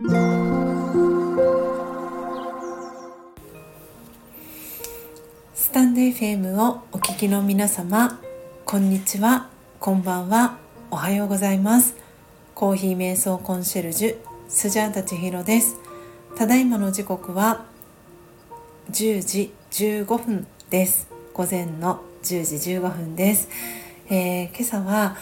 スタンド FM をお聞きの皆様こんにちはこんばんはおはようございます。コーヒー瞑想コンシェルジュスジャータ千尋です。ただいまの時刻は10時15分です。午前の10時15分です、えー、今朝は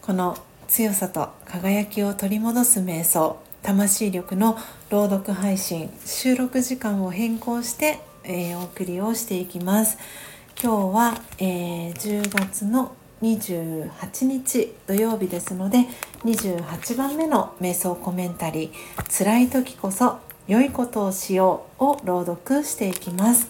この強さと輝きを取り戻す瞑想魂力の朗読配信収録時間を変更して、えー、お送りをしていきます。今日は、えー、10月の28日土曜日ですので28番目の瞑想コメンタリー「辛い時こそ良いことをしよう」を朗読していきます。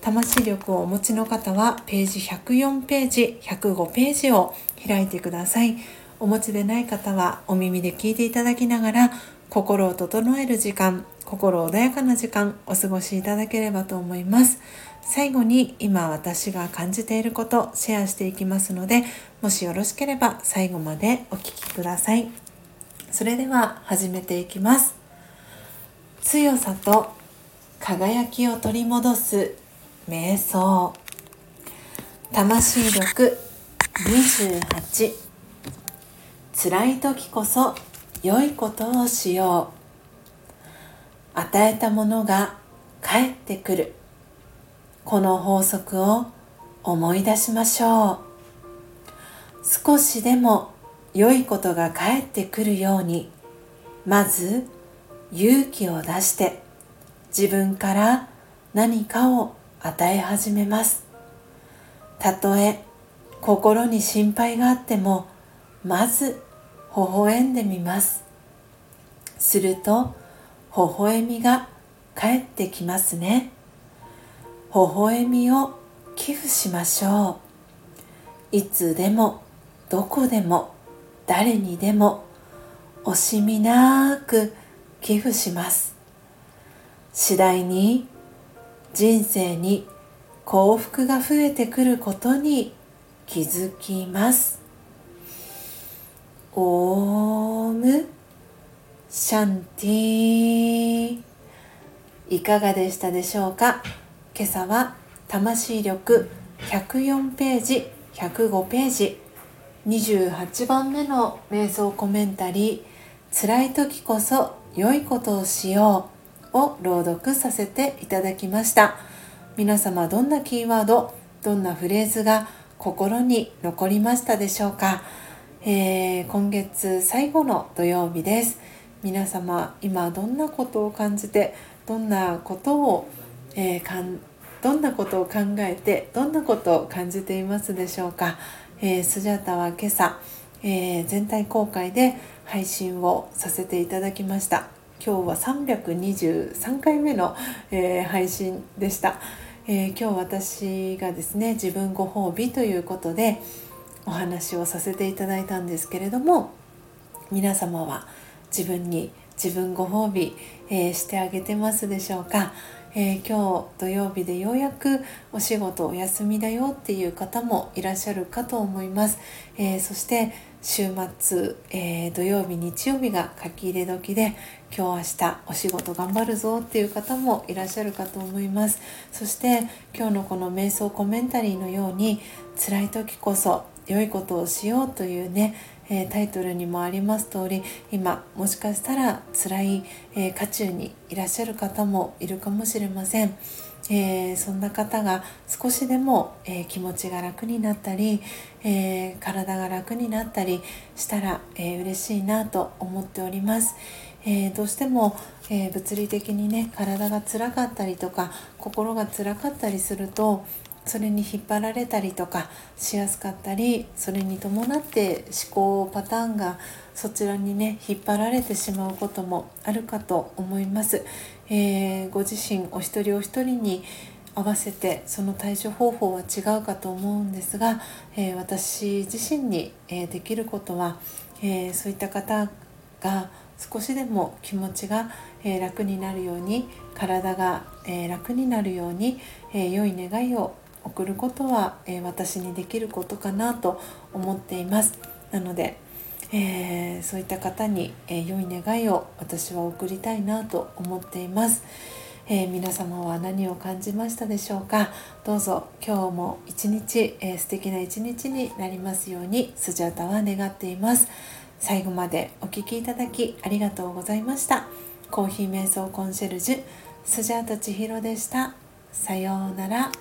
魂力をお持ちの方はページ104ページ105ページを開いてください。お持ちでない方はお耳で聞いていただきながら心を整える時間心穏やかな時間お過ごしいただければと思います。最後に今私が感じていることシェアしていきますのでもしよろしければ最後までお聴きください。それでは始めていきます。強さと輝きを取り戻す瞑想。魂力28辛い時こそ良いことをしよう。与えたものが返ってくる。この法則を思い出しましょう。少しでも良いことが返ってくるようにまず勇気を出して自分から何かを与え始めます。たとえ心に心配があってもまず微笑んでみます。すると微笑みが返ってきますね。微笑みを寄付しましょう。いつでもどこでも誰にでも惜しみなく寄付します。次第に人生に幸福が増えてくることに気づきます。オーム。シャンティいかがでしたでしょうか？今朝は魂力104ページ105ページ28番目の瞑想コメンタリー「辛い時こそ良いことをしよう」を朗読させていただきました。皆様どんなキーワードどんなフレーズが心に残りましたでしょうか？えー、今月最後の土曜日です。皆様今どんなことを感じてどんなことを、えー、かんどんなことを考えてどんなことを感じていますでしょうか、えー、スジャタは今朝、えー、全体公開で配信をさせていただきました。今日は323回目の、え、配信でした、え今日私がですね自分ご褒美ということでお話をさせていただいたんですけれども皆様は自分に自分ご褒美、えー、してあげてますでしょうか、えー、今日土曜日でようやくお仕事お休みだよっていう方もいらっしゃるかと思います、えー、そして週末、え土曜日日曜日が書き入れ時で今日明日お仕事頑張るぞっていう方もいらっしゃるかと思います。そして今日のこの瞑想コメンタリーのように辛い時こそ良いことをしようというね、えー、タイトルにもあります通り今もしかしたら辛い、えー、渦中にいらっしゃる方もいるかもしれません。えー、そんな方が少しでも、えー、気持ちが楽になったり、えー、体が楽になったりしたら、えー、嬉しいなと思っております。えどうしても、え物理的にね体が辛かったりとか心が辛かったりするとそれに引っ張られたりとかしやすかったりそれに伴って思考パターンがそちらにね引っ張られてしまうこともあるかと思います、えー、ご自身お一人お一人に合わせてその対処方法は違うかと思うんですが、えー、私自身に、えー、できることは、えそういった方が少しでも気持ちが、え楽になるように体が、え楽になるように、え良い願いを送ることは、えー、私にできることかなと思っています。なので、えー、そういった方に、えー、良い願いを私は送りたいなと思っています。えー、皆様は何を感じましたでしょうか？どうぞ今日も一日、えー、素敵な一日になりますようにスジャータは願っています。最後までお聴きいただきありがとうございました。コーヒー瞑想コンシェルジュスジャータ千尋でした。さようなら。